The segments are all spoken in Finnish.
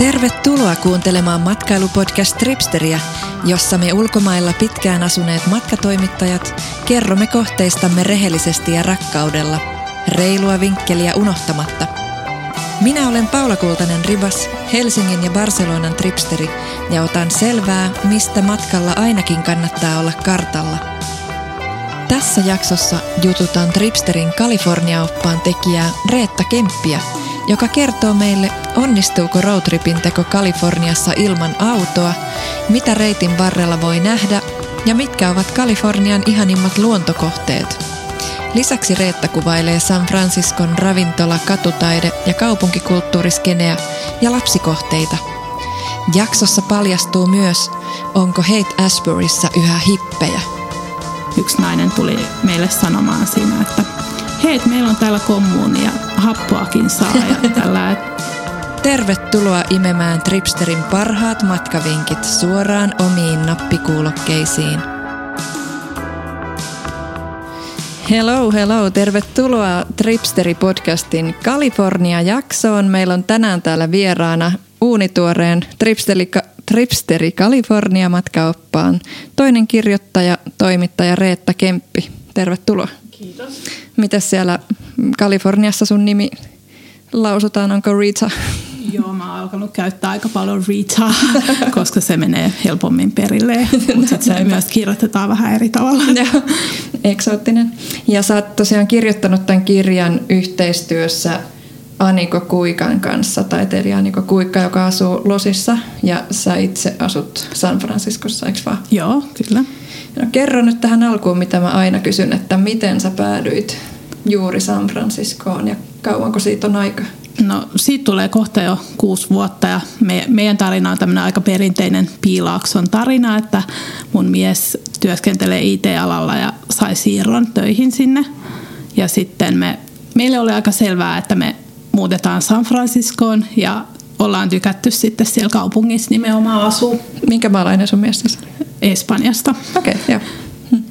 Tervetuloa kuuntelemaan matkailupodcast Tripsteriä, jossa me ulkomailla pitkään asuneet matkatoimittajat kerromme kohteistamme rehellisesti ja rakkaudella, reilua vinkkeliä unohtamatta. Minä olen Paula Kultanen Ribas, Helsingin ja Barcelonan tripsteri, ja otan selvää, mistä matkalla ainakin kannattaa olla kartalla. Tässä jaksossa jututan Tripsterin Kalifornia-oppaan tekijää Reetta Kemppiä, joka kertoo meille, onnistuuko roadtripin teko Kaliforniassa ilman autoa, mitä reitin varrella voi nähdä ja mitkä ovat Kalifornian ihanimmat luontokohteet. Lisäksi Reetta kuvailee San Franciscon ravintola, katutaide ja kaupunkikulttuuriskeneä ja lapsikohteita. Jaksossa paljastuu myös, onko Hate Ashburyssa yhä hippejä. Yksi nainen tuli meille sanomaan siinä, että hei, meillä on täällä kommuuni ja happoakin saa ja tällä. Tervetuloa imemään Tripsterin parhaat matkavinkit suoraan omiin nappikuulokkeisiin. Hello, hello. Tervetuloa Tripsteri-podcastin Kalifornia-jaksoon. Meillä on tänään täällä vieraana uunituoreen Tripsteri, Tripsteri Kalifornia matkaoppaan toinen kirjoittaja, toimittaja Reetta Kemppi. Tervetuloa. Kiitos. Mitäs siellä Kaliforniassa sun nimi lausutaan? Onko Rita? Joo, mä oon alkanut käyttää aika paljon Rita, koska se menee helpommin perille, mutta se myös kirjoitetaan vähän eri tavalla. Joo, eksoottinen. Ja sä oot tosiaan kirjoittanut tämän kirjan yhteistyössä Aniko Kuikan kanssa, taiteilija Aniko Kuikka, joka asuu Losissa, ja sä itse asut San Franciscossa, eikö vaan? Joo, kyllä. No, kerro nyt tähän alkuun, mitä mä aina kysyn, että miten sä päädyit juuri San Franciscoon ja kauanko siitä on aika? No siitä tulee kohta jo kuusi vuotta ja me, meidän tarina on tämmöinen aika perinteinen piilaakson tarina, että mun mies työskentelee IT-alalla ja sai siirron töihin sinne. Ja sitten me, meille oli aika selvää, että me muutetaan San Franciscoon ja ollaan tykätty sitten siellä kaupungissa nimenomaan asuu. Minkä maalainen sun mies Espanjasta. Okei, okay, joo.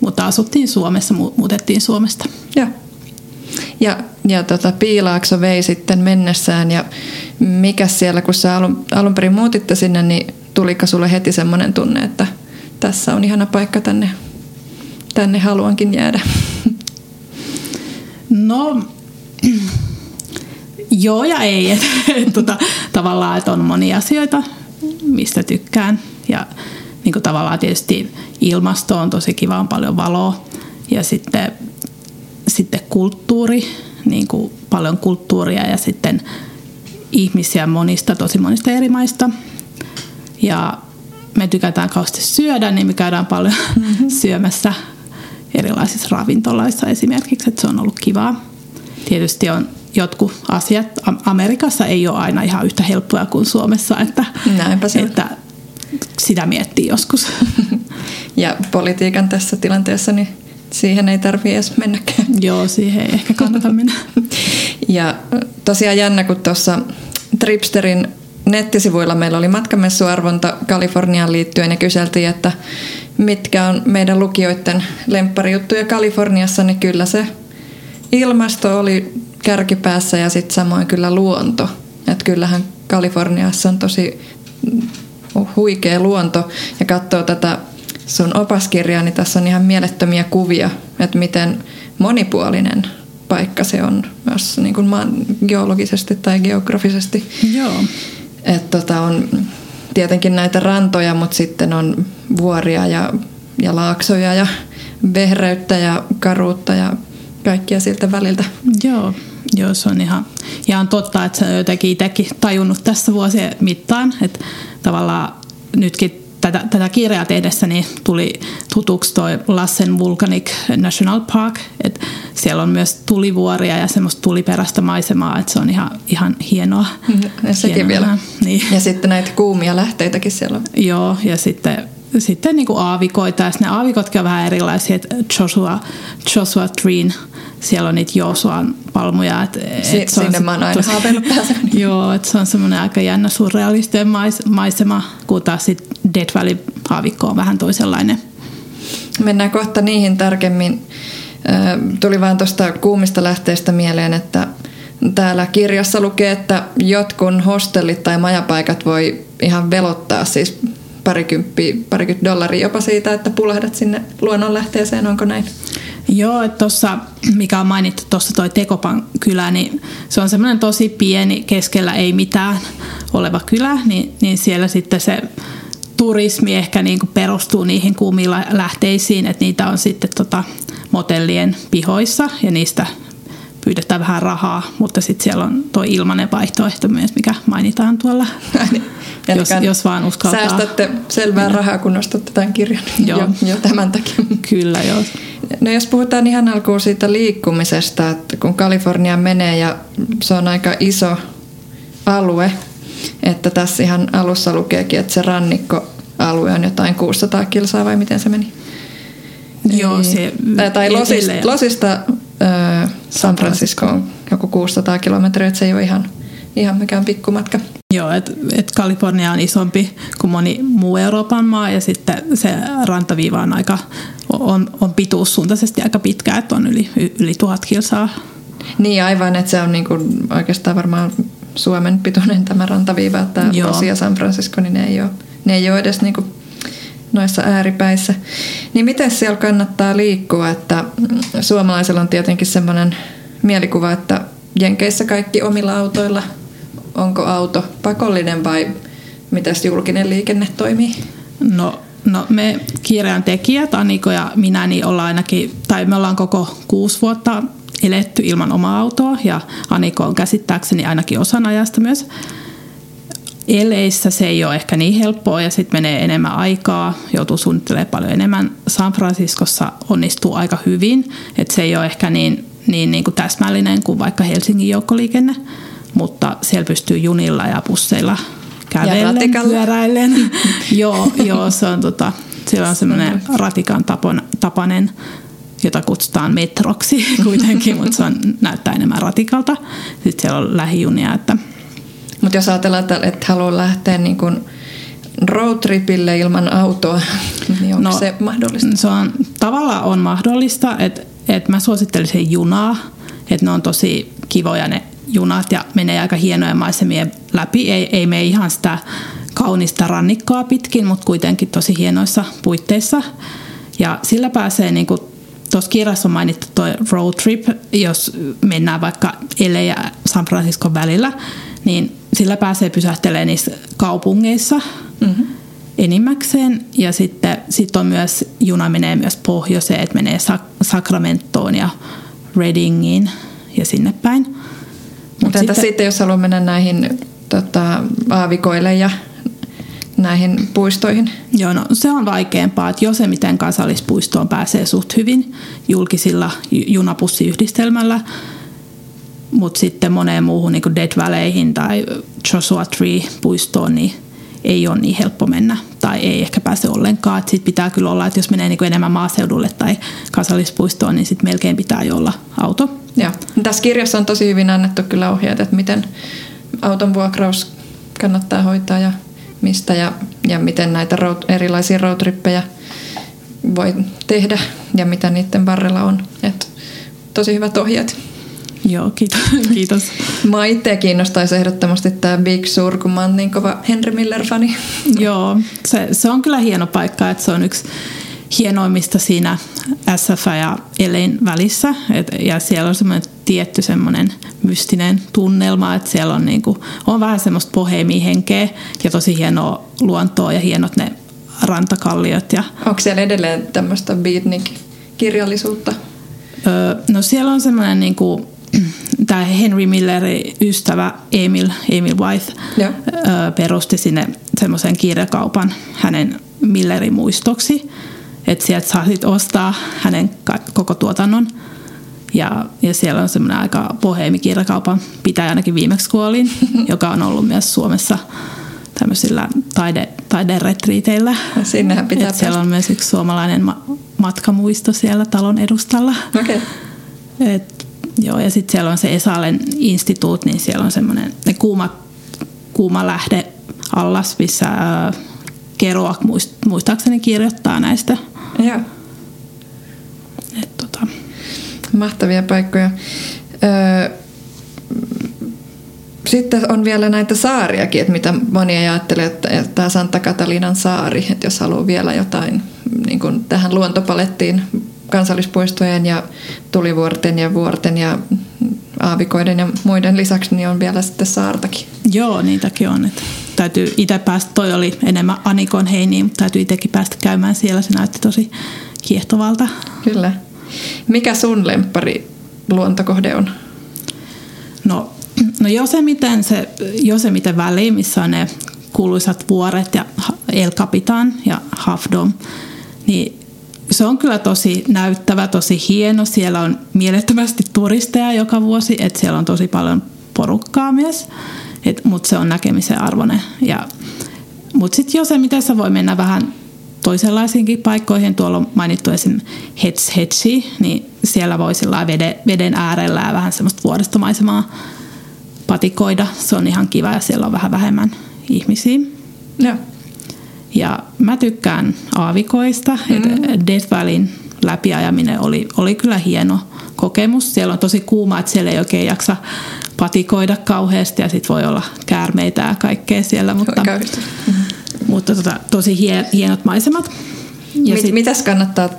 Mutta asuttiin Suomessa, muutettiin Suomesta. Joo. Ja, ja tota, Piilaakso vei sitten mennessään ja mikä siellä, kun sä alun, alun perin muutitte sinne, niin tuliko sulle heti semmoinen tunne, että tässä on ihana paikka tänne, tänne haluankin jäädä? No, joo ja ei. Et, et, tota, tavallaan, että on monia asioita, mistä tykkään. Ja niin kuin tavallaan tietysti ilmasto on tosi kiva, on paljon valoa. Ja sitten, sitten kulttuuri, niin kuin paljon kulttuuria ja sitten ihmisiä monista, tosi monista eri maista. Ja me tykätään kauheasti syödä, niin me käydään paljon mm-hmm. syömässä erilaisissa ravintolaissa esimerkiksi, että se on ollut kivaa. Tietysti on jotkut asiat, Amerikassa ei ole aina ihan yhtä helppoa kuin Suomessa, että, että sitä miettii joskus. Ja politiikan tässä tilanteessa, niin siihen ei tarvitse edes mennäkään. Joo, siihen ei ehkä kannata mennä. ja tosiaan jännä, kun tuossa Tripsterin nettisivuilla meillä oli matkamessuarvonta Kaliforniaan liittyen ja kyseltiin, että mitkä on meidän lukijoiden lempparijuttuja Kaliforniassa, niin kyllä se ilmasto oli kärkipäässä ja sitten samoin kyllä luonto. Että kyllähän Kaliforniassa on tosi huikea luonto ja katsoo tätä sun opaskirjaa, niin tässä on ihan mielettömiä kuvia, että miten monipuolinen paikka se on myös niin kuin maan geologisesti tai geografisesti. Joo. Et tota on tietenkin näitä rantoja, mutta sitten on vuoria ja, ja laaksoja ja vehreyttä ja karuutta ja kaikkia siltä väliltä. Joo, joo se on ihan, ihan totta, että se on jotenkin itsekin tajunnut tässä vuosien mittaan, että tavallaan nytkin tätä, tätä kirjaa tehdessäni tuli tutuksi toi Lassen Vulcanic National Park. Et siellä on myös tulivuoria ja semmoista tuliperäistä maisemaa, että se on ihan, ihan hienoa. Ja sekin hienoa. vielä. Niin. Ja sitten näitä kuumia lähteitäkin siellä on. Joo, ja sitten sitten niin kuin aavikoita, ja ne aavikotkin on vähän erilaisia, että Joshua, Joshua Treen, siellä on niitä Joshuan palmuja. Et, si- et sinne mä oon aina haaveillut Joo, että se on semmoinen aika jännä surrealistinen mais, maisema, kun taas sitten Dead Valley aavikko on vähän toisenlainen. Mennään kohta niihin tarkemmin. Tuli vaan tuosta kuumista lähteistä mieleen, että täällä kirjassa lukee, että jotkun hostellit tai majapaikat voi ihan velottaa siis parikymppi, parikymmentä dollaria jopa siitä, että pulahdat sinne luonnonlähteeseen, onko näin? Joo, että tuossa, mikä on mainittu tuossa toi Tekopan kylä, niin se on semmoinen tosi pieni, keskellä ei mitään oleva kylä, niin, niin siellä sitten se turismi ehkä niin kuin perustuu niihin kuumilla lähteisiin, että niitä on sitten tota motellien pihoissa ja niistä pyydetään vähän rahaa, mutta sitten siellä on tuo ilmainen vaihtoehto myös, mikä mainitaan tuolla, jos, jos vaan uskaltaa. Säästätte selvää rahaa, kun nostatte tämän kirjan joo. Jo, jo tämän takia. Kyllä, joo. No jos puhutaan ihan alkuun siitä liikkumisesta, että kun Kalifornia menee ja se on aika iso alue, että tässä ihan alussa lukeekin, että se rannikkoalue on jotain 600 kilsaa vai miten se meni? Joo, se... Tai, tai Losista, Losista San Francisco on joku 600 kilometriä, että se ei ole ihan, ihan mikään pikkumatka. Joo, että et Kalifornia on isompi kuin moni muu Euroopan maa ja sitten se rantaviiva on, aika, on, on pituussuuntaisesti aika pitkä, että on yli, yli tuhat kilsaa. Niin aivan, että se on niinku oikeastaan varmaan Suomen pituinen tämä rantaviiva, että Losi ja San Francisco, niin ne ei ole, ne ei ole edes niinku noissa ääripäissä. Niin miten siellä kannattaa liikkua, että suomalaisilla on tietenkin semmoinen mielikuva, että Jenkeissä kaikki omilla autoilla, onko auto pakollinen vai mitäs julkinen liikenne toimii? No No me kirjan tekijät, Aniko ja minä, niin ollaan ainakin, tai me ollaan koko kuusi vuotta eletty ilman omaa autoa ja Aniko on käsittääkseni ainakin osan ajasta myös. Eleissä se ei ole ehkä niin helppoa ja sitten menee enemmän aikaa, joutuu suunnittelemaan paljon enemmän. San Franciscossa onnistuu aika hyvin, että se ei ole ehkä niin, niin, niin kuin täsmällinen kuin vaikka Helsingin joukkoliikenne, mutta siellä pystyy junilla ja busseilla kävellen, pyöräillen. joo, joo, se on tota, siellä on semmoinen ratikan tapon, tapainen jota kutsutaan metroksi kuitenkin, mutta se on, näyttää enemmän ratikalta. Sitten siellä on lähijunia. Että... Mutta jos ajatellaan, että, että haluaa lähteä niin kuin roadtripille ilman autoa, niin onko no, se mahdollista? Se on, tavallaan on mahdollista, että, että mä suosittelisin junaa, että ne on tosi kivoja ne junat ja menee aika hienoja maisemia läpi. Ei, ei mene ihan sitä kaunista rannikkoa pitkin, mutta kuitenkin tosi hienoissa puitteissa. Ja sillä pääsee niin kuin tuossa kirjassa on mainittu tuo road trip, jos mennään vaikka LA ja San Francisco välillä, niin sillä pääsee pysähtelemään niissä kaupungeissa mm-hmm. enimmäkseen. Ja sitten sit on myös, juna menee myös pohjoiseen, että menee Sacramentoon ja Readingiin ja sinne päin. Mutta sitten, sitten jos haluaa mennä näihin tota, aavikoille ja näihin puistoihin? Joo, no se on vaikeampaa, että jos miten kansallispuistoon pääsee suht hyvin julkisilla junapussiyhdistelmällä, mutta sitten moneen muuhun niin Dead Valleyin tai Joshua Tree-puistoon, niin ei ole niin helppo mennä tai ei ehkä pääse ollenkaan. Sitten pitää kyllä olla, että jos menee niin enemmän maaseudulle tai kansallispuistoon, niin sitten melkein pitää jo olla auto. Joo. Tässä kirjassa on tosi hyvin annettu kyllä ohjeet, että miten auton vuokraus kannattaa hoitaa ja mistä ja, ja miten näitä road, erilaisia roadtrippejä voi tehdä ja mitä niiden varrella on. Et tosi hyvät ohjeet. Joo, kiitos. kiitos. Mä itse kiinnostaisi ehdottomasti tämä Big Sur, kun mä oon niin kova Henry Miller-fani. Joo, se, se on kyllä hieno paikka, että se on yksi hienoimmista siinä SF ja Elin välissä. Et, ja siellä on semmoinen tietty semmoinen mystinen tunnelma, että siellä on, niinku, on vähän semmoista bohemihenkeä ja tosi hienoa luontoa ja hienot ne rantakalliot. Ja... Onko siellä edelleen tämmöistä beatnik-kirjallisuutta? Öö, no siellä on semmoinen niinku, tämä Henry Millerin ystävä Emil, Emil Wythe öö, perusti sinne semmoisen kirjakaupan hänen Millerin muistoksi että sieltä saa sit ostaa hänen koko tuotannon. Ja, ja siellä on semmoinen aika boheemi kirjakaupan pitäjä ainakin viimeksi kuolin, joka on ollut myös Suomessa tämmöisillä taide, taideretriiteillä. Sinnehän pitää Siellä on myös yksi suomalainen ma- matkamuisto siellä talon edustalla. Okay. Et, joo, ja sitten siellä on se Esalen instituut, niin siellä on semmoinen kuuma, kuuma lähde allas, missä äh, Keroak muistaakseni kirjoittaa näistä Joo. Et, tota. Mahtavia paikkoja. Öö, sitten on vielä näitä saariakin, että mitä moni ajattelee, että tämä Santa Catalinan saari, että jos haluaa vielä jotain niin kuin tähän luontopalettiin kansallispuistojen ja tulivuorten ja vuorten ja aavikoiden ja muiden lisäksi, niin on vielä sitten saartakin. Joo, niitäkin on. Että täytyy itse päästä, toi oli enemmän Anikon heiniin, mutta täytyy itsekin päästä käymään siellä. Se näytti tosi kiehtovalta. Kyllä. Mikä sun lempari luontokohde on? No, no Josemiten, se, Josemiten väliin, missä on ne kuuluisat vuoret ja El Capitan ja Hafdom, niin se on kyllä tosi näyttävä, tosi hieno. Siellä on mielettömästi turisteja joka vuosi, että siellä on tosi paljon porukkaa myös, mutta se on näkemisen arvoinen. Mutta sitten jo se, miten sä voi mennä vähän toisenlaisiinkin paikkoihin, tuolla on mainittu esim. Hets Hetsi, niin siellä voi veden, veden äärellä ja vähän semmoista vuoristomaisemaa patikoida. Se on ihan kiva ja siellä on vähän vähemmän ihmisiä. Joo. Ja mä tykkään aavikoista. Mm. Death Valleyn läpiajaminen oli, oli kyllä hieno kokemus. Siellä on tosi kuuma, että siellä ei oikein jaksa patikoida kauheasti ja sitten voi olla käärmeitä ja kaikkea siellä. Mutta, mm-hmm. mutta tota, tosi hienot maisemat. Ja Mit, sit, mitäs kannattaa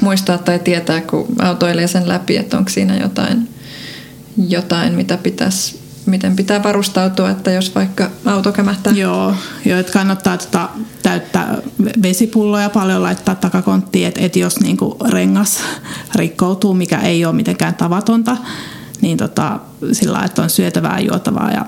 muistaa tai tietää, kun autoilee sen läpi, että onko siinä jotain, jotain mitä pitäisi miten pitää varustautua, että jos vaikka auto kämähtää. Joo, jo, että kannattaa tota, täyttää vesipulloja paljon laittaa takakonttiin, että et jos niinku rengas rikkoutuu, mikä ei ole mitenkään tavatonta, niin tota, sillä että on syötävää, juotavaa ja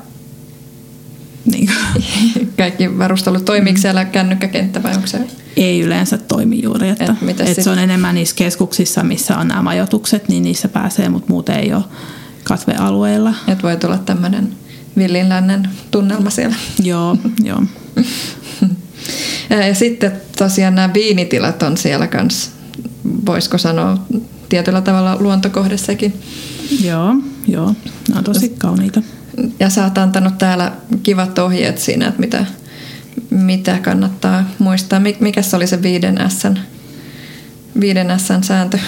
niin Kaikki varustelut. Toimiiko mm. siellä kännykkäkenttä vai onko se? Ei yleensä toimi juuri. Että, Et että se on enemmän niissä keskuksissa, missä on nämä majoitukset, niin niissä pääsee, mutta muuten ei ole katvealueilla. Että voi tulla tämmöinen villinlännen tunnelma siellä. Joo, joo. ja sitten tosiaan nämä viinitilat on siellä kanssa, voisiko sanoa tietyllä tavalla luontokohdessakin. Joo, joo. Nämä on tosi kauniita. Ja sä oot antanut täällä kivat ohjeet siinä, että mitä, mitä kannattaa muistaa. Mikä se oli se viiden S viiden sääntö?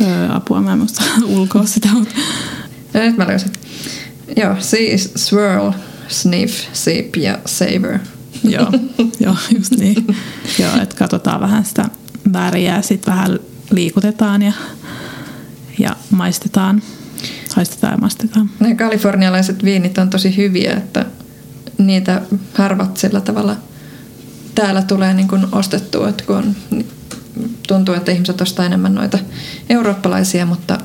Öö, apua, mä en muista ulkoa sitä. Mutta... Nyt mä löysin. Joo, siis swirl, sniff, sip ja savor. joo, joo, just niin. joo, että katsotaan vähän sitä väriä ja sitten vähän liikutetaan ja, ja maistetaan. Haistetaan ja maistetaan. Ne kalifornialaiset viinit on tosi hyviä, että niitä harvat sillä tavalla täällä tulee niin kuin ostettua, että kun on tuntuu, että ihmiset ostaa enemmän noita eurooppalaisia, mutta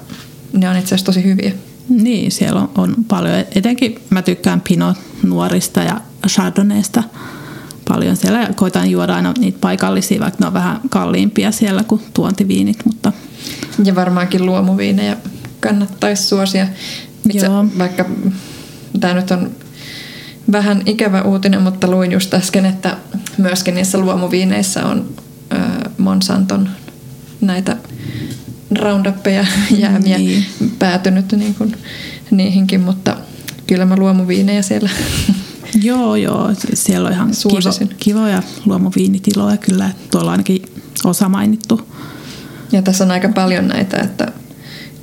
ne on itse asiassa tosi hyviä. Niin, siellä on, on paljon. Etenkin mä tykkään Pinot nuorista ja Chardonnaysta paljon siellä ja koitan juoda aina niitä paikallisia, vaikka ne on vähän kalliimpia siellä kuin tuontiviinit. Mutta... Ja varmaankin luomuviinejä kannattaisi suosia. Itse, Joo. Vaikka tämä nyt on vähän ikävä uutinen, mutta luin just äsken, että myöskin niissä luomuviineissä on Monsanton näitä rounduppeja jäämiä niin. päätynyt niin kuin niihinkin, mutta kyllä mä luomuviinejä siellä Joo, joo. Siellä on ihan kivo, kivoja luomuviinitiloja kyllä. Tuolla on ainakin osa mainittu. Ja tässä on aika paljon näitä, että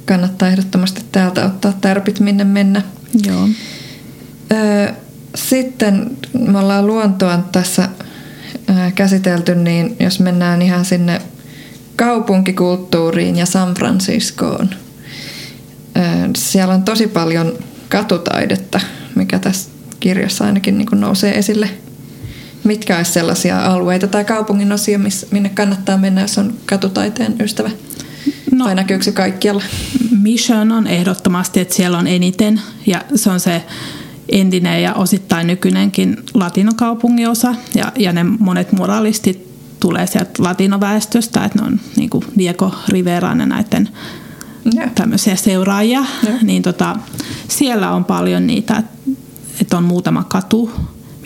kannattaa ehdottomasti täältä ottaa tärpit minne mennä. Joo. Sitten me ollaan luontoa tässä käsitelty, niin jos mennään ihan sinne kaupunkikulttuuriin ja San Franciscoon, siellä on tosi paljon katutaidetta, mikä tässä kirjassa ainakin niin kuin nousee esille. Mitkä olisi sellaisia alueita tai kaupungin osia, minne kannattaa mennä, jos on katutaiteen ystävä? No, vai näkyykö se kaikkialla? Mission on ehdottomasti, että siellä on eniten ja se on se entinen ja osittain nykyinenkin latinokaupungin osa ja, ja ne monet muralistit tulee sieltä latinoväestöstä, että ne on niin kuin Diego Rivera ja näiden yeah. tämmöisiä seuraajia, yeah. niin tota, siellä on paljon niitä, että on muutama katu,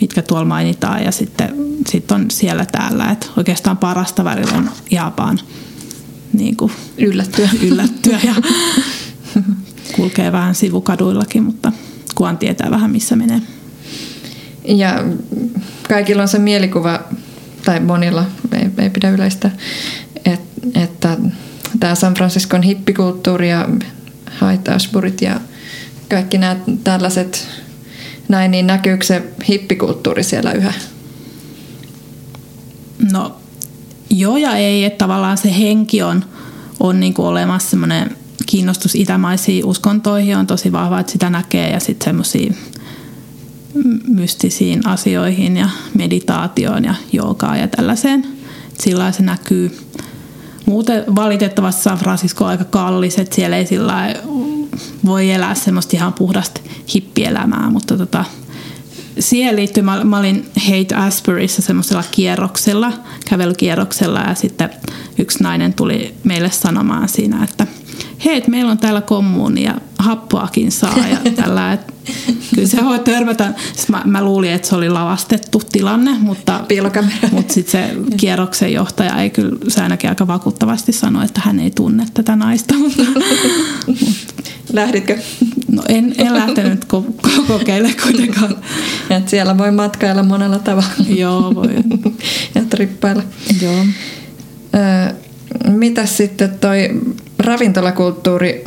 mitkä tuolla mainitaan ja sitten sit on siellä täällä, että oikeastaan parasta välillä on Japan niin kuin yllättyä. yllättyä ja kulkee vähän sivukaduillakin, mutta kukaan tietää vähän missä menee. Ja kaikilla on se mielikuva, tai monilla, ei, ei pidä yleistä, et, että tämä San Franciscon hippikulttuuri ja haitausburit ja kaikki nämä tällaiset näin, niin näkyykö se hippikulttuuri siellä yhä? No joo ja ei, että tavallaan se henki on, on niin kuin olemassa semmoinen kiinnostus itämaisiin uskontoihin on tosi vahva, että sitä näkee ja sitten semmoisiin mystisiin asioihin ja meditaatioon ja joogaan ja tällaiseen. Sillä se näkyy. Muuten valitettavasti San Francisco on aika kallis, että siellä ei sillä voi elää semmoista ihan puhdasta hippielämää, mutta tota, siihen liittyy, mä, mä olin Hate Asburyssa semmoisella kierroksella, kävelykierroksella ja sitten yksi nainen tuli meille sanomaan siinä, että hei, meillä on täällä kommuuni ja happoakin saa ja tällä, että kyllä se voi törmätä. Siis mä, mä, luulin, että se oli lavastettu tilanne, mutta, mutta sitten se kierroksen johtaja ei kyllä, se ainakin aika vakuuttavasti sanoi, että hän ei tunne tätä naista. Lähditkö? No en, en lähtenyt ko- kokeille kuitenkaan. Et siellä voi matkailla monella tavalla. Joo, voi. ja trippailla. Joo. Öö, mitäs sitten toi ravintolakulttuuri,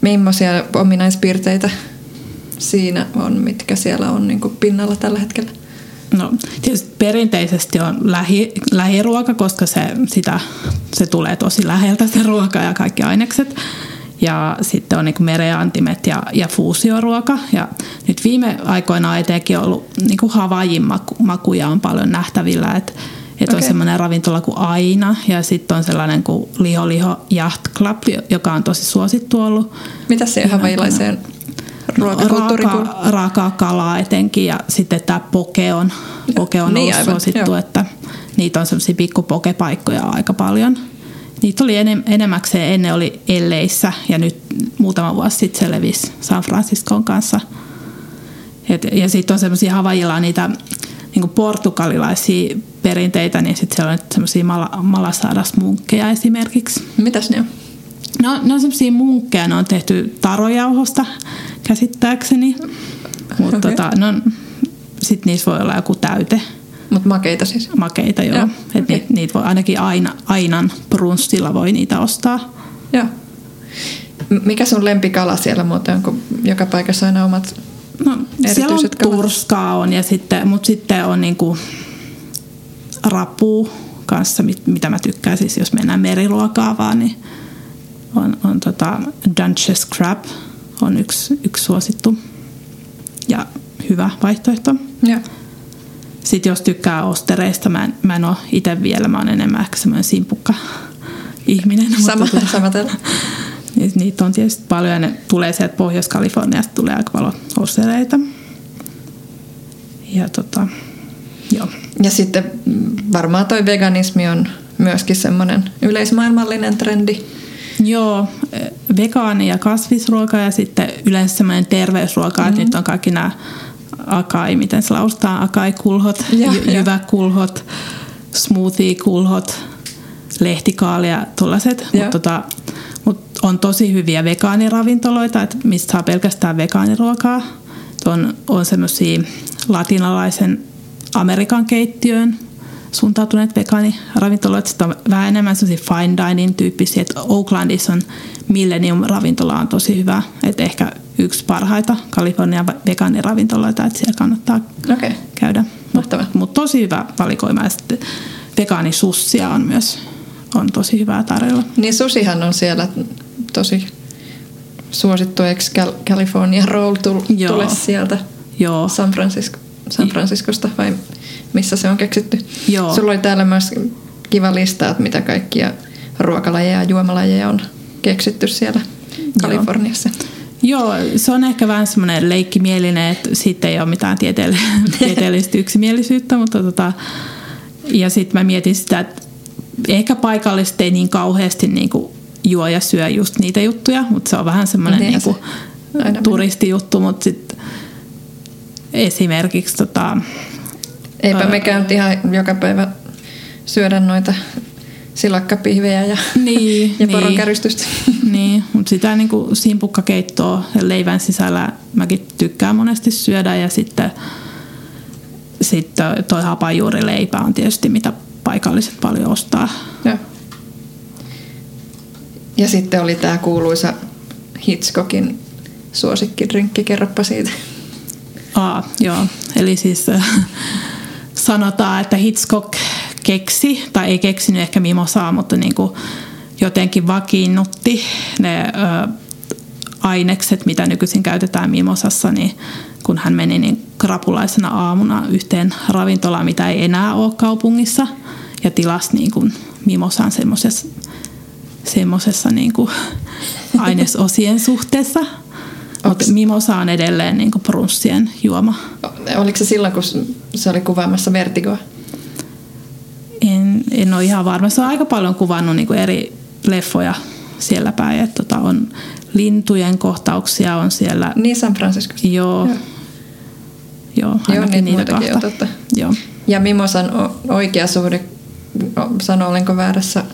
millaisia ominaispiirteitä siinä on, mitkä siellä on niin pinnalla tällä hetkellä? No tietysti perinteisesti on lähi, lähiruoka, koska se, sitä, se tulee tosi läheltä se ruoka ja kaikki ainekset. Ja sitten on niin mereantimet ja, ja fuusioruoka. Ja nyt viime aikoina on etenkin ollut niin maku, makuja on paljon nähtävillä. Että että okay. on semmoinen ravintola kuin Aina ja sitten on sellainen kuin Liho Liho Yacht Club, joka on tosi suosittu ollut. Mitä se havailaiseen ruokakulttuuriin raaka, raakaa kalaa etenkin ja sitten tämä poke on, poke on niin, ollut aivan, suosittu, joo. että niitä on semmoisia pikkupokepaikkoja aika paljon. Niitä oli enem, enemmäkseen ennen oli Elleissä ja nyt muutama vuosi sitten se levisi San Franciscon kanssa. Et, ja sitten on semmoisia Havajilla niitä niin portugalilaisia perinteitä, niin sitten siellä on semmoisia mal- malasadas-munkkeja esimerkiksi. Mitäs ne on? No, ne on semmoisia munkkeja, ne on tehty tarojauhosta käsittääkseni. Mutta okay. tota, no, sitten niissä voi olla joku täyte. Mutta makeita siis? Makeita, joo. joo. Et okay. niitä, niitä voi ainakin aina, ainan brunstilla voi niitä ostaa. Joo. Mikä sun lempikala siellä muuten on, kun joka paikassa aina omat No, siellä on turskaa on, ja sitten, mutta sitten on niinku rapu kanssa, mitä mä tykkään siis, jos mennään meriruokaa vaan, niin on, on tota Dunches Crab on yksi, yksi suosittu ja hyvä vaihtoehto. Ja. Sitten jos tykkää ostereista, mä en, mä en ole itse vielä, mä oon enemmän ehkä semmoinen simpukka ihminen. Sama, mutta, tota, sama niin niitä on tietysti paljon ja ne tulee sieltä Pohjois-Kaliforniasta, tulee aika paljon ostereita. Ja tota, joo. Ja sitten varmaan toi veganismi on myöskin semmoinen yleismaailmallinen trendi. Joo, vegaani ja kasvisruoka ja sitten yleensä semmoinen terveysruoka, mm-hmm. että nyt on kaikki nämä akai, miten se laustaa, akai-kulhot, jy- jyväkulhot, smoothie-kulhot, lehtikaalia, tuollaiset. Mutta tota, on tosi hyviä vegaaniravintoloita, että mistä saa pelkästään vegaaniruokaa. On, on semmoisia latinalaisen Amerikan keittiön suuntautuneet vegaaniravintoloita. Sitten on vähän enemmän fine dining tyyppisiä. Että Oaklandissa on Millennium-ravintola on tosi hyvä. Että ehkä yksi parhaita Kalifornian vegaaniravintoloita, että siellä kannattaa okay. käydä. Mutta mut tosi hyvä valikoima. Ja sitten vegaanisussia on myös on tosi hyvää tarjolla. Niin susihan on siellä tosi suosittu, eikö California Roll tule sieltä Joo. San, Francisco, San Franciscosta vai missä se on keksitty. Joo. Sulla oli täällä myös kiva lista, että mitä kaikkia ruokalajeja ja juomalajeja on keksitty siellä Kaliforniassa. Joo. Joo, se on ehkä vähän semmoinen leikkimielinen, että siitä ei ole mitään tieteellistä yksimielisyyttä, mutta tota, ja sitten mä mietin sitä, että ehkä paikallisesti ei niin kauheasti niin kuin juo ja syö just niitä juttuja, mutta se on vähän semmoinen niin kuin turistijuttu, mutta sitten esimerkiksi tota, Eipä ää, mekään ihan joka päivä syödä noita silakkapihvejä ja, niin, ja poronkäristystä. Niin, niin mutta sitä niin kuin simpukkakeittoa leivän sisällä mäkin tykkään monesti syödä ja sitten, sitten toi hapajuurileipä on tietysti mitä paikalliset paljon ostaa. Ja, ja sitten oli tämä kuuluisa Hitchcockin suosikkidrinkki? Kerropa siitä. Aa, joo. Eli siis äh, sanotaan, että Hitchcock keksi, tai ei keksinyt ehkä mimosaa, mutta niin kuin jotenkin vakiinnutti ne ö, ainekset, mitä nykyisin käytetään mimosassa, niin kun hän meni niin krapulaisena aamuna yhteen ravintolaan, mitä ei enää ole kaupungissa, ja tilasi niin kuin mimosan semmoisessa semmoisessa niin kuin ainesosien suhteessa. Mutta mimosa on edelleen niin kuin prunssien juoma. Oliko se silloin, kun se oli kuvaamassa Vertigoa? En, en ole ihan varma. Se on aika paljon kuvannut niin kuin eri leffoja siellä päin. Että tota, on lintujen kohtauksia on siellä. Niin San Franciscossa. Joo. Joo, Joo, Joo niin niitä kahta. Joo. Ja Mimosan oikea suhde, sano olenko väärässä,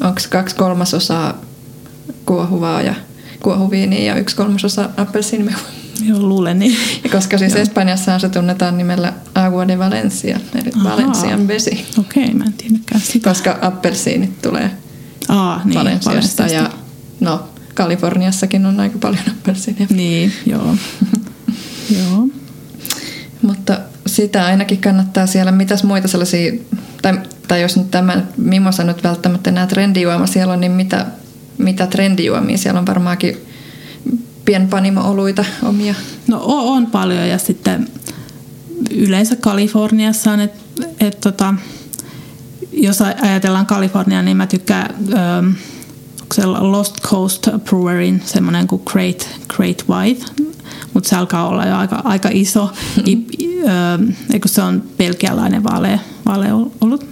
onko kaksi kolmasosaa kuohuvaa ja kuohuviiniä ja yksi kolmasosa appelsiinimehua? Joo, luulen niin. Ja koska siis Espanjassa se tunnetaan nimellä Agua de Valencia, eli Ahaa. Valencian vesi. Okei, okay, mä en tiennytkään sitä. Koska appelsiinit tulee Aa, niin, Valenciasta ja no, Kaliforniassakin on aika paljon appelsiineja. Niin, joo. joo. Mutta sitä ainakin kannattaa siellä. Mitäs muita sellaisia, tai, tai jos nyt tämä Mimosa nyt välttämättä nämä trendijuoma siellä on, niin mitä, mitä trendijuomia siellä on varmaankin pienpanimo-oluita omia? No on paljon ja sitten yleensä Kaliforniassa on, että et, tota, jos ajatellaan Kaliforniaa, niin mä tykkään ähm, se Lost Coast Brewerin semmoinen kuin Great, Great White, mutta se alkaa olla jo aika, aika iso, I, ähm, eikö se on belgialainen vaalea, vaalea ollut.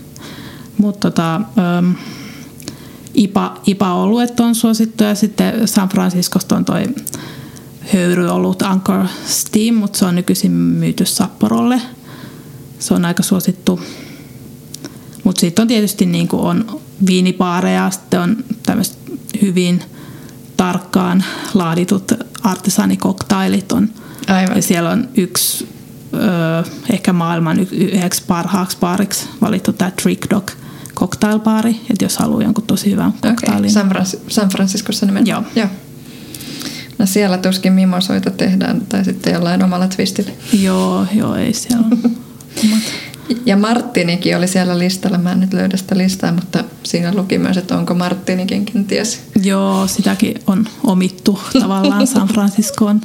Mutta tota, ähm, IPA, IPA-oluet on suosittu ja sitten San Franciscosta on toi höyryolut Anchor Steam, mutta se on nykyisin myyty Sapporolle. Se on aika suosittu. Mutta sitten on tietysti niin kuin on viinipaareja, sitten on tämmöiset hyvin tarkkaan laaditut artesaanikokailit on. Aivan. Ja siellä on yksi ö, ehkä maailman yhdeksi parhaaksi baariksi valittu tämä Trick Dog – cocktailbaari, että jos haluaa jonkun tosi hyvän cocktailin. Okay. San, Frans- San Franciscossa nimenomaan? Joo. Joo. No siellä tuskin mimosoita tehdään tai sitten jollain omalla twistillä. Joo, joo, ei siellä Ja Martinikin oli siellä listalla. Mä en nyt löydä sitä listaa, mutta siinä luki myös, että onko Martinikin kenties. Joo, sitäkin on omittu tavallaan San Franciscoon.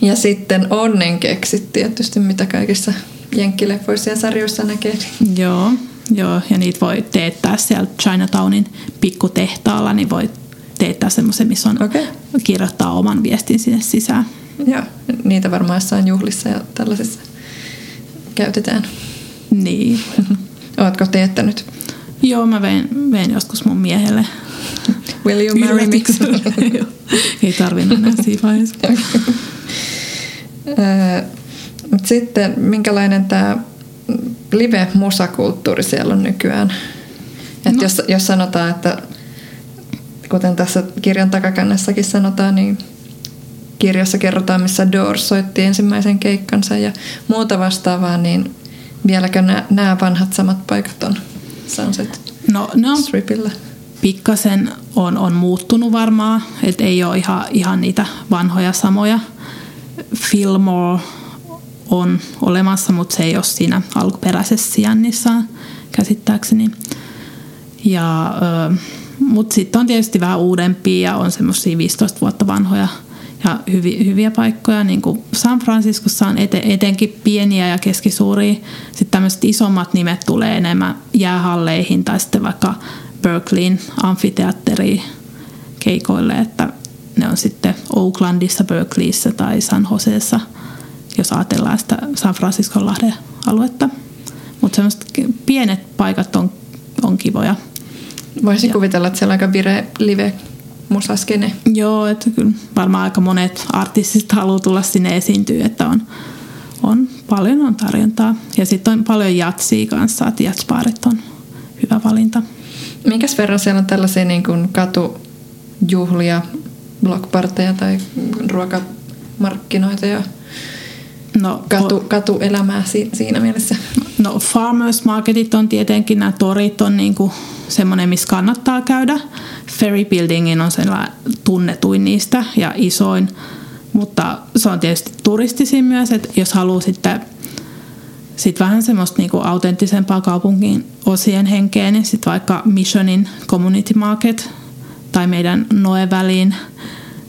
ja sitten onnenkeksit tietysti, mitä kaikissa jenkkileffoissa ja sarjoissa näkee. Joo, joo, ja niitä voi teettää siellä Chinatownin pikkutehtaalla, niin voi teettää semmoisen, missä on okay. kirjoittaa oman viestin sinne sisään. Joo, niitä varmaan jossain juhlissa ja tällaisissa käytetään. Niin. Oletko teettänyt? Joo, mä vein, vein joskus mun miehelle. Will you marry me? Ei tarvinnut enää siinä vaiheessa. Mutta sitten minkälainen tämä live-musakulttuuri siellä on nykyään? Et no. jos, jos sanotaan, että kuten tässä kirjan takakannessakin sanotaan, niin kirjassa kerrotaan, missä Doors soitti ensimmäisen keikkansa ja muuta vastaavaa, niin vieläkö nämä vanhat samat paikat on Sunset no, no, Stripillä? Pikkasen on, on muuttunut varmaan, että ei ole ihan, ihan niitä vanhoja samoja. Fillmore on olemassa, mutta se ei ole siinä alkuperäisessä sijainnissaan käsittääkseni. Ja, mutta sitten on tietysti vähän uudempia ja on semmoisia 15 vuotta vanhoja ja hyvi, hyviä paikkoja. Niin kuin San Franciscossa on eten, etenkin pieniä ja keskisuuria. Sitten tämmöiset isommat nimet tulee enemmän jäähalleihin tai sitten vaikka Berkeleyin amfiteatteriin keikoille, että ne on sitten Oaklandissa, Berkeleyssä tai San Joseessa – jos ajatellaan sitä San Franciscon lahden aluetta. Mutta semmoiset pienet paikat on, on kivoja. Voisin ja. kuvitella, että siellä on aika vire live musaskene. Joo, että kyllä varmaan aika monet artistit haluaa tulla sinne esiintyä, että on, on paljon on tarjontaa. Ja sitten on paljon jatsia kanssa, että jatspaarit on hyvä valinta. Minkäs verran siellä on tällaisia niin kuin katujuhlia, blockparteja tai ruokamarkkinoita ja No, katu, katuelämää siinä mielessä? No farmers marketit on tietenkin, nämä torit on niinku semmoinen, missä kannattaa käydä. Ferry Buildingin on sellainen tunnetuin niistä ja isoin, mutta se on tietysti turistisin myös, että jos haluaa sitten sit vähän semmoista niinku autenttisempaa kaupungin osien henkeä, niin sitten vaikka Missionin Community Market tai meidän Noe-väliin,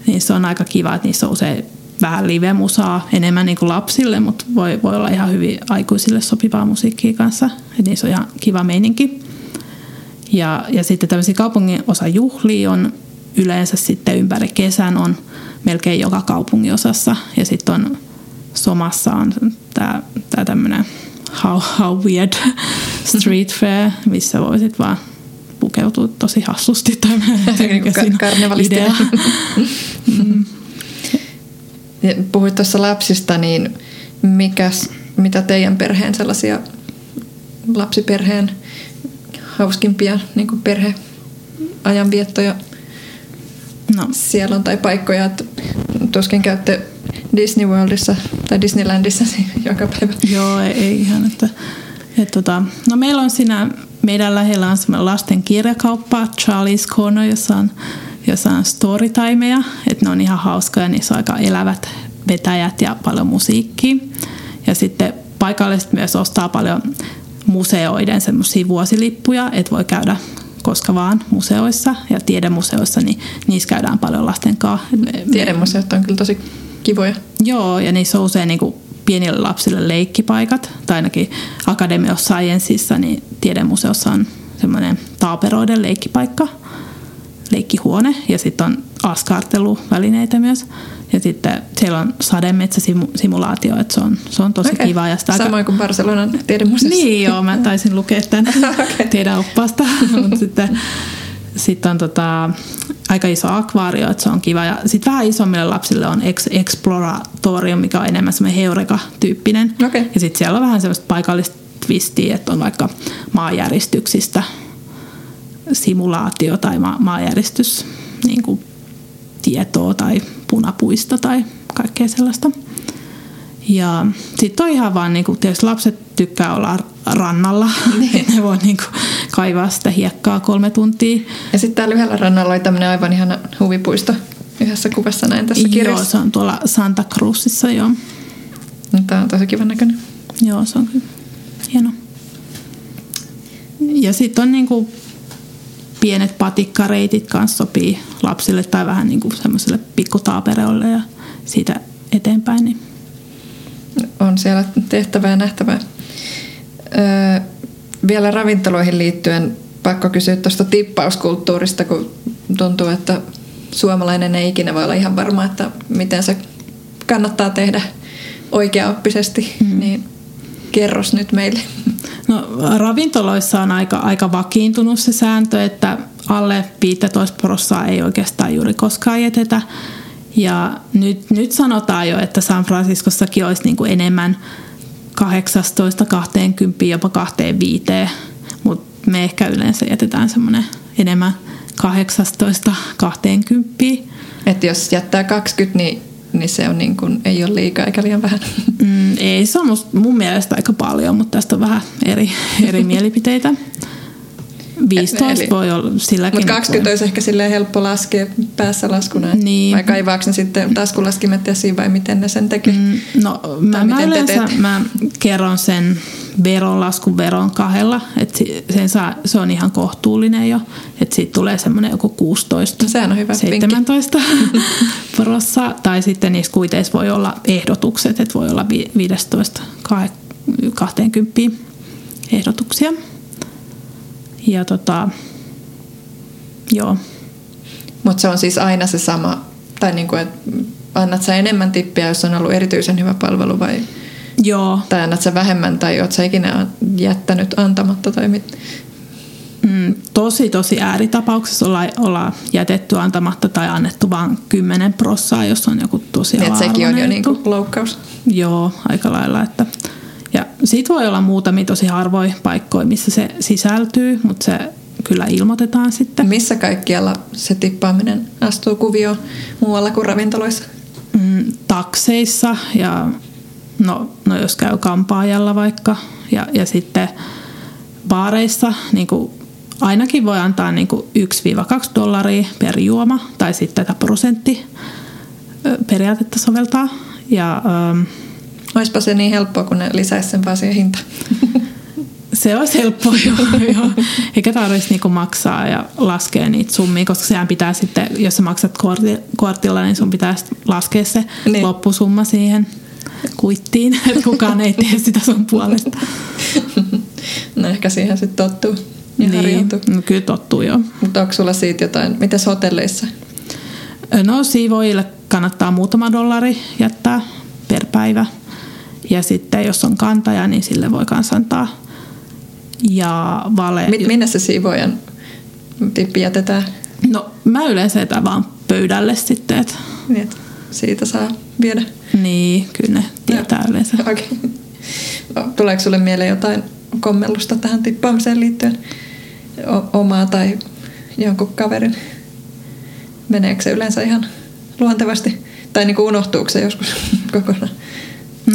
niin se on aika kiva, että niissä on usein vähän live-musaa enemmän niin kuin lapsille, mutta voi, voi olla ihan hyvin aikuisille sopivaa musiikkia kanssa. Et niissä on ihan kiva meininki. Ja, ja sitten tämmöisiä kaupungin osa juhlia on yleensä sitten ympäri kesän on melkein joka kaupungin osassa. Ja sitten on Somassa on tämä tämmöinen how, how weird street fair, missä voisit vaan pukeutua tosi hassusti tai idea. mm. Puhuit tuossa lapsista, niin mikäs, mitä teidän perheen sellaisia lapsiperheen hauskimpia niin kuin perheajanviettoja no. siellä on tai paikkoja, että tuskin käytte Disney Worldissa tai Disneylandissa joka päivä. Joo, ei, ei ihan. Että, että, tota, no meillä on siinä, meidän lähellä on semmoinen lasten kirjakauppa, Charlie's Corner, jossa on, jossa on storytimeja, että ne on ihan hauskoja, niissä on aika elävät vetäjät ja paljon musiikkia. Ja sitten paikalliset myös ostaa paljon museoiden semmoisia vuosilippuja, että voi käydä koska vaan museoissa ja tiedemuseoissa, niin niissä käydään paljon lasten kanssa. Tiedemuseot on kyllä tosi kivoja. Joo, ja niissä on usein niin kuin pienille lapsille leikkipaikat, tai ainakin Academy of Scienceissa, niin tiedemuseossa on semmoinen taaperoiden leikkipaikka, leikkihuone, ja sitten on askarteluvälineitä myös. Ja sitten siellä on sademetsäsimulaatio, että se on, se on tosi okay. kiva. Ja sitä Samoin aika... kuin Barcelonan tiedemuseossa. Niin joo, mä taisin lukea tämän okay. teidän oppaasta. Mutta sitten sitten on tota, aika iso akvaario, että se on kiva. Ja sitten vähän isommille lapsille on Ex- Exploratorium, mikä on enemmän semmoinen heureka-tyyppinen. Okay. Ja sitten siellä on vähän semmoista paikallista twistiä, että on vaikka maanjäristyksistä simulaatio tai ma- maanjäristys niin kuin tietoa tai punapuista tai kaikkea sellaista. Ja sitten on ihan vaan, niinku, tietysti lapset tykkää olla rannalla, niin. ne voi niinku kaivaa sitä hiekkaa kolme tuntia. Ja sitten täällä yhdellä rannalla oli tämmöinen aivan ihana huvipuisto yhdessä kuvassa näin tässä kirjassa. Joo, se on tuolla Santa Cruzissa, joo. No, Tämä on tosi kivan näköinen. Joo, se on kyllä hieno. Ja sitten on niinku pienet patikkareitit kanssa sopii lapsille tai vähän niinku semmoiselle pikkutaapereille ja siitä eteenpäin. Niin on siellä tehtävää ja nähtävää. Öö, vielä ravintoloihin liittyen pakko kysyä tuosta tippauskulttuurista, kun tuntuu, että suomalainen ei ikinä voi olla ihan varma, että miten se kannattaa tehdä oikeaoppisesti, mm. niin kerros nyt meille. No, ravintoloissa on aika, aika vakiintunut se sääntö, että alle 15 prosenttia ei oikeastaan juuri koskaan jätetä. Ja nyt, nyt sanotaan jo, että San Franciscossakin olisi niin kuin enemmän 18, 20, jopa 25, mutta me ehkä yleensä jätetään semmoinen enemmän 18, 20. Että jos jättää 20, niin, niin se on niin kuin, ei ole liikaa eikä liian vähän. Mm, ei, se on mun mielestä aika paljon, mutta tästä on vähän eri, eri mielipiteitä. 15 Eli, voi olla silläkin. Mutta 20 olisi ehkä silleen helppo laskea päässä laskuna. Niin. Vai kaivaako ne sitten taskulaskimet esiin vai miten ne sen tekee? Mm, no mä, mä yleensä mä kerron sen veronlaskun veron kahdella. Että sen saa, se on ihan kohtuullinen jo. Että siitä tulee semmoinen joku 16, no, Sehän on hyvä 17 prossa. Tai sitten niissä kuiteissa voi olla ehdotukset, että voi olla 15 20 ehdotuksia. Ja tota, joo. Mutta se on siis aina se sama, tai niinku, että annat sä enemmän tippiä, jos on ollut erityisen hyvä palvelu vai? Joo. Tai annat sä vähemmän tai oot sä ikinä jättänyt antamatta tai mit? Mm, tosi tosi ääritapauksessa olla, olla jätetty antamatta tai annettu vain 10 prossaa, jos on joku tosi Et sekin on jo niinku loukkaus. Joo, aika lailla. Että ja sit voi olla muutamia tosi harvoja paikkoja, missä se sisältyy, mutta se kyllä ilmoitetaan sitten. Missä kaikkialla se tippaaminen astuu kuvioon muualla kuin ravintoloissa? Mm, takseissa ja no, no jos käy kampaajalla vaikka ja, ja sitten baareissa niin kuin ainakin voi antaa niin kuin 1-2 dollaria per juoma tai sitten tätä prosentti periaatetta soveltaa. Ja, ähm, Olisipa se niin helppoa, kun ne lisäisi sen vaan siihen hintaan. se olisi helppoa joo, joo. eikä tarvitsisi niinku maksaa ja laskea niitä summia, koska sehän pitää sitten, jos sä maksat korti, kortilla, niin sun pitää laskea se Niin. loppusumma siihen kuittiin, että kukaan ei tee sitä sun puolesta. No ehkä siihen sitten tottuu ja niin. harjoittuu. no, kyllä tottuu joo. Mutta onko sulla siitä jotain, mites hotelleissa? No siivoojille kannattaa muutama dollari jättää per päivä. Ja sitten jos on kantaja, niin sille voi kans antaa. Ja vale... Mi- minne se siivoajan tippi jätetään? No mä yleensä jätän vaan pöydälle sitten, että Niin, että siitä saa viedä. niin, kyllä ne tietää yleensä. Okei. Okay. Tuleeko sulle mieleen jotain kommellusta tähän tippaamiseen liittyen? O- omaa tai jonkun kaverin? Meneekö se yleensä ihan luontevasti? Tai niin kuin unohtuuko se joskus kokonaan?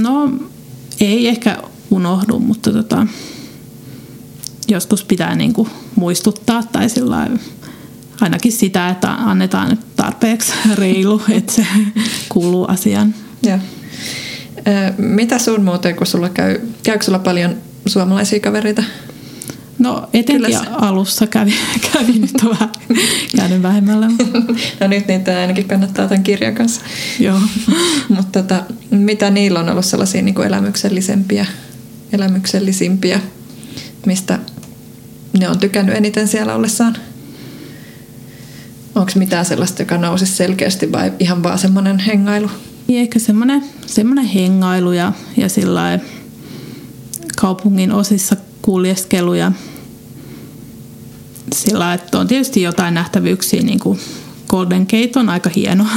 No ei ehkä unohdu, mutta tota, joskus pitää niinku muistuttaa tai sillä ainakin sitä, että annetaan nyt tarpeeksi reilu, että se kuuluu asiaan. Ö, Mitä sun muuten, kun sulla käy, käykö sulla paljon suomalaisia kavereita? No etenkin se- alussa kävi, kävi nyt on vähän vähemmällä. No nyt niitä ainakin kannattaa tämän kirjan kanssa. Joo. Mutta tota, mitä niillä on ollut sellaisia niin kuin elämyksellisempiä, elämyksellisimpiä, mistä ne on tykännyt eniten siellä ollessaan? Onko mitään sellaista, joka nousi selkeästi vai ihan vaan semmoinen hengailu? Niin ehkä semmoinen, semmoinen hengailu ja, ja sillä kaupungin osissa kuljeskelu ja sillä että on tietysti jotain nähtävyyksiä, niin kuin Golden Gate on aika hieno.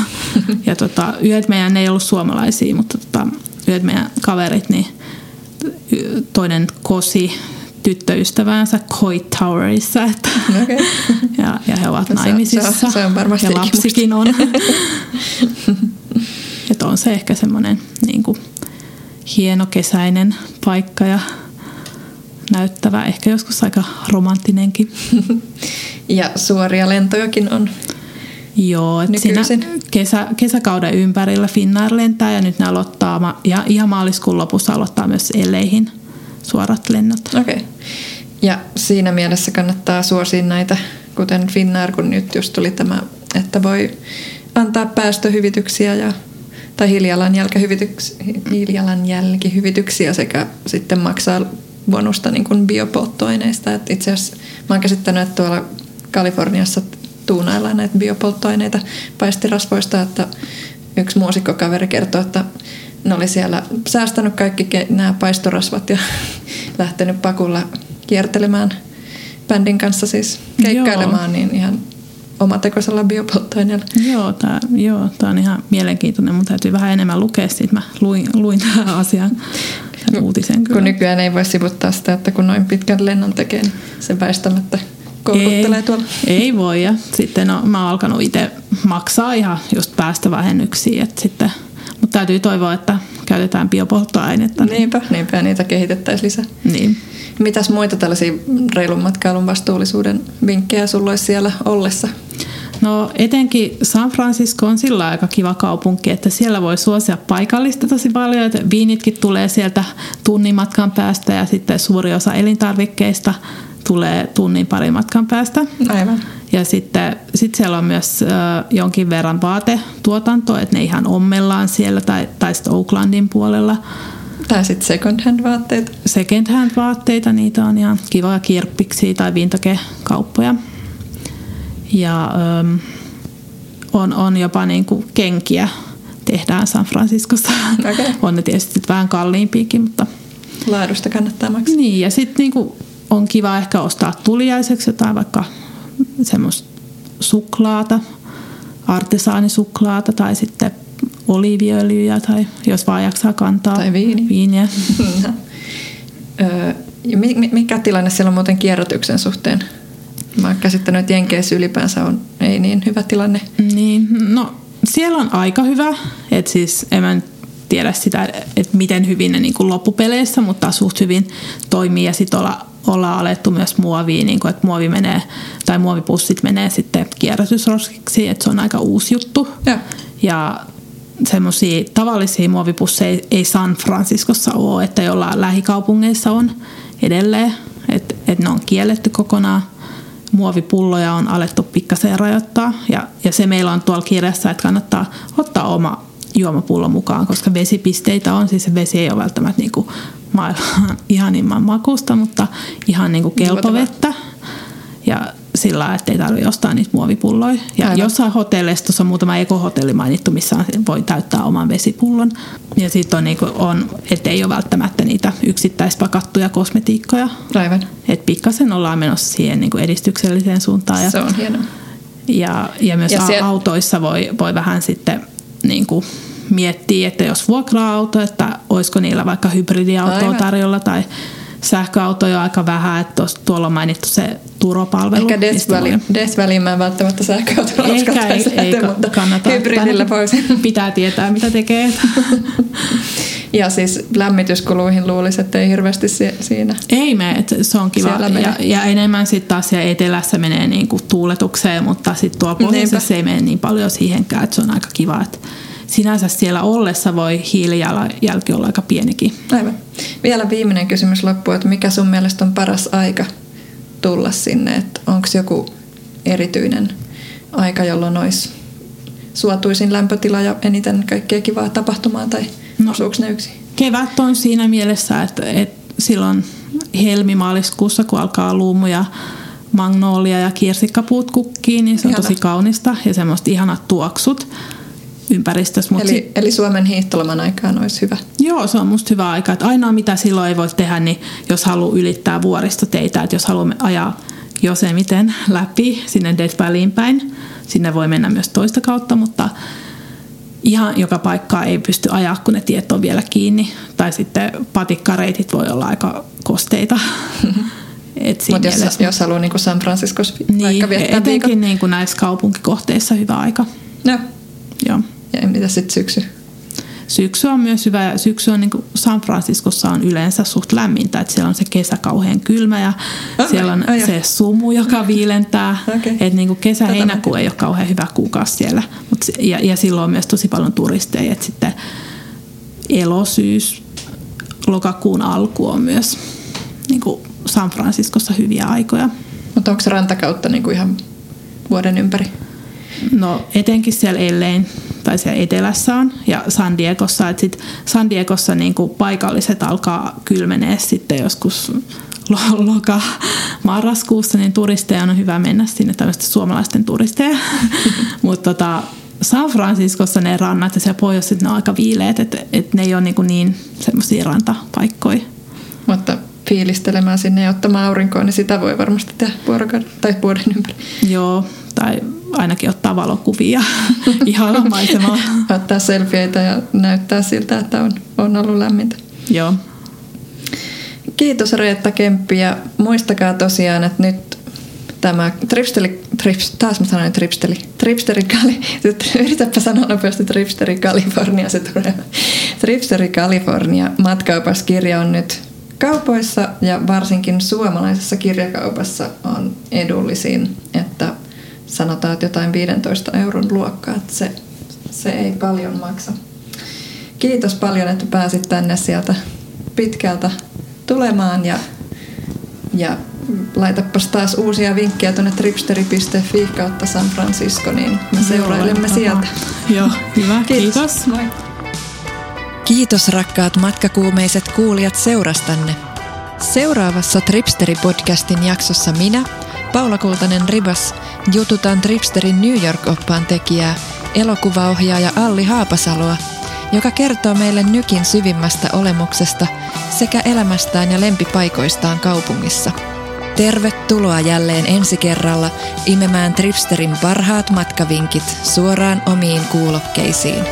Ja tota, yhdet meidän ne ei ollut suomalaisia, mutta tota, yhdet meidän kaverit, niin toinen kosi tyttöystäväänsä Coit Towerissa, että Okei. ja, ja he ovat No naimisissa. se on- se on varmasti ja lapsikin on. että on se ehkä semmoinen niin kuin, hieno kesäinen paikka ja näyttävä, ehkä joskus aika romanttinenkin. Ja suoria lentojakin on. Joo, että siinä kesä, kesäkauden ympärillä Finnair lentää ja nyt ne aloittaa, ja ihan maaliskuun lopussa aloittaa myös Eleihin suorat lennot. Okei. Okay. Ja siinä mielessä kannattaa suosia näitä, kuten Finnair, kun nyt just tuli tämä, että voi antaa päästöhyvityksiä ja, tai hiilijalanjälkihyvityksiä sekä sitten maksaa bonusta niin kuin biopolttoaineista. Et itse asiassa mä oon käsittänyt, että tuolla Kaliforniassa tuunaillaan näitä biopolttoaineita paistirasvoista, että yksi muusikkokaveri kertoi, että ne oli siellä säästänyt kaikki nämä paistorasvat ja lähtenyt pakulla kiertelemään bändin kanssa siis keikkailemaan, niin ihan omatekoisella biopolttoaineella. Joo, tämä joo, tää on ihan mielenkiintoinen. Mun täytyy vähän enemmän lukea siitä. Mä luin, luin tämän asian tämän uutisen kyllä. Kun nykyään ei voi sivuttaa sitä, että kun noin pitkän lennon tekee, niin se väistämättä kolkuttelee ei, tuolla. ei voi ja sitten no, mä oon alkanut itse maksaa ihan just päästövähennyksiä. Että sitten, mutta täytyy toivoa, että käytetään biopolttoainetta. Niinpä, niinpä ja niitä kehitettäisiin lisää. Niin. Mitäs muita tällaisia reilun matkailun vastuullisuuden vinkkejä sulla olisi siellä ollessa? No etenkin San Francisco on sillä aika kiva kaupunki, että siellä voi suosia paikallista tosi paljon. Että viinitkin tulee sieltä tunnin matkan päästä ja sitten suuri osa elintarvikkeista tulee tunnin parin matkan päästä. Aivan. Ja sitten sit siellä on myös ö, jonkin verran vaatetuotantoa, että ne ihan ommellaan siellä tai, tai sitten Oaklandin puolella. Tai sitten second hand vaatteet. Second hand vaatteita, niitä on ihan kivoja kirppiksi tai vintage-kauppoja. Ja öm, on, on jopa niin kuin kenkiä tehdään San Franciscossa. Okei. on ne tietysti vähän kalliimpiakin, mutta Laadusta kannattaa maksaa. niin. Ja sitten niin on kiva ehkä ostaa tuliaiseksi jotain vaikka semmoista suklaata, artesaanissuklaata tai sitten oliiviöljyjä tai jos vaan jaksaa kantaa Tai viini. viiniä. Mikä tilanne siellä on muuten kierrätyksen suhteen? Mä oon käsittänyt, että Jenkeissä ylipäänsä on ei niin hyvä tilanne. Niin, no siellä on aika hyvä, että siis en mä tiedä sitä, että miten hyvin ne niin kuin loppupeleissä, mutta suht hyvin toimii ja sitten olla, ollaan alettu myös muovia, niin kuin, että muovi menee, tai muovipussit menee sitten kierrätysroskiksi, että se on aika uusi juttu. Ja. Ja semmoisia tavallisia muovipusseja ei San Franciscossa ole, että jollain lähikaupungeissa on edelleen, että, että ne on kielletty kokonaan. Muovipulloja on alettu pikkasen rajoittaa ja, ja se meillä on tuolla kirjassa, että kannattaa ottaa oma juomapullo mukaan, koska vesipisteitä on, siis se vesi ei ole välttämättä niin kuin maailman ihanimman makusta, mutta ihan niin kuin kelpovettä. Ja sillä että ei tarvitse ostaa niitä muovipulloja. Ja Aivan. jossain hotelleissa, tuossa on muutama ekohotelli mainittu, missä voi täyttää oman vesipullon. Ja sitten on, niinku, on että ei ole välttämättä niitä yksittäispakattuja kosmetiikkoja. Aivan. Että pikkasen ollaan menossa siihen niinku edistykselliseen suuntaan. Ja, Se on hienoa. ja, ja myös Ja siellä- autoissa voi, voi vähän sitten niinku miettiä, että jos vuokra-auto, että olisiko niillä vaikka hybridiautoa Aivan. tarjolla tai sähköautoja aika vähän, että tuolla on mainittu se turvapalvelu. Ehkä Valley mä en välttämättä sähköautolla Ehkä ei, ei lähteä, ka- mutta kannata. hybridillä voisin. Pitää tietää, mitä tekee. Ja siis lämmityskuluihin luulisi, että ei hirveästi si- siinä. Ei me, että se on kiva. Ja, ja enemmän sitten taas siellä etelässä menee niinku tuuletukseen, mutta sitten tuolla pohjoisessa ei mene niin paljon siihenkään, että se on aika kiva. Että sinänsä siellä ollessa voi hiilijalanjälki olla aika pienikin. Aivan. Vielä viimeinen kysymys loppuun, että mikä sun mielestä on paras aika tulla sinne? Onko joku erityinen aika, jolloin olisi suotuisin lämpötila ja eniten kaikkea kivaa tapahtumaa tai no. Osuuko ne yksin? Kevät on siinä mielessä, että, että silloin helmimaaliskuussa, kun alkaa luumu ja magnolia ja kirsikkapuut kukkii, niin se on Ihana. tosi kaunista ja semmoista ihanat tuoksut ympäristössä. Mut Eli, eli Suomen hiihtoloman aikaan olisi hyvä. Joo, se on musta hyvä aika. Että ainoa mitä silloin ei voi tehdä, niin jos haluaa ylittää vuoristoteitä, että jos haluamme ajaa Josemiten läpi sinne Death Valleyin päin, sinne voi mennä myös toista kautta, mutta ihan joka paikkaa ei pysty ajaa, kun ne tiet on vielä kiinni. Tai sitten patikkareitit voi olla aika kosteita. Mutta jos, mielessä- jos haluaa niin San Franciscossa vi- niin, vaikka viettää viikon. niin kuin näissä kaupunkikohteissa hyvä aika. No. Joo. Ja mitä sitten syksy? Syksy on myös hyvä ja syksy on niin kuin San Franciscossa on yleensä suht lämmintä, että siellä on se kesä kauhean kylmä ja Okei, siellä on joo. se sumu, joka viilentää. Okei. Että niin kuin kesä, Tätä mä heinäkuu en ei ole kauhean hyvä kuukausi siellä. Mut, se- ja, ja silloin on myös tosi paljon turisteja, että sitten elosyys, lokakuun alku on myös niin kuin San Franciscossa hyviä aikoja. Mutta onko se rantakautta niin kuin ihan vuoden ympäri? No etenkin siellä Ellein tai siellä etelässä on ja San Diegossa, että sit San Diegossa niinku paikalliset alkaa kylmenee sitten joskus lo- loka marraskuussa, niin turisteja on hyvä mennä sinne, tämmöistä suomalaisten turisteja. Mutta tota, San Franciscossa ne rannat ja siellä pohjoisessa ne on aika viileät, että et ne ei ole niinku niin semmoisia rantapaikkoja. Mutta fiilistelemään sinne ja ottamaan aurinkoa, niin sitä voi varmasti tehdä vuorokauden tai vuoden ympäri. Joo, tai ainakin ottaa valokuvia ihana maisemaa. Ottaa selfieitä ja näyttää siltä, että on, on ollut lämmintä. Joo. Kiitos Reetta Kemppi ja muistakaa tosiaan, että nyt tämä tripsteli, trips, taas mä sanoin tripsteli, tripsteri Kali, yritäpä sanoa nopeasti tripsteri California, se tulee. Tripsteri California matkaupaskirja on nyt kaupoissa ja varsinkin suomalaisessa kirjakaupassa on edullisin, että sanotaan, että jotain 15 euron luokkaa, että se, se ei paljon maksa. Kiitos paljon, että pääsit tänne sieltä pitkältä tulemaan ja, ja laitapas taas uusia vinkkejä tuonne tripsteri.fi kautta San Francisco, niin me seurailemme sieltä. Joo, hyvä. Kiitos. Moi. Kiitos rakkaat matkakuumeiset kuulijat seurastanne. Seuraavassa Tripsteri-podcastin jaksossa minä, Paula Kultanen Ribas, jututan Tripsterin New York-oppaan tekijää, elokuvaohjaaja Alli Haapasaloa, joka kertoo meille nykin syvimmästä olemuksesta sekä elämästään ja lempipaikoistaan kaupungissa. Tervetuloa jälleen ensi kerralla imemään Tripsterin parhaat matkavinkit suoraan omiin kuulokkeisiin.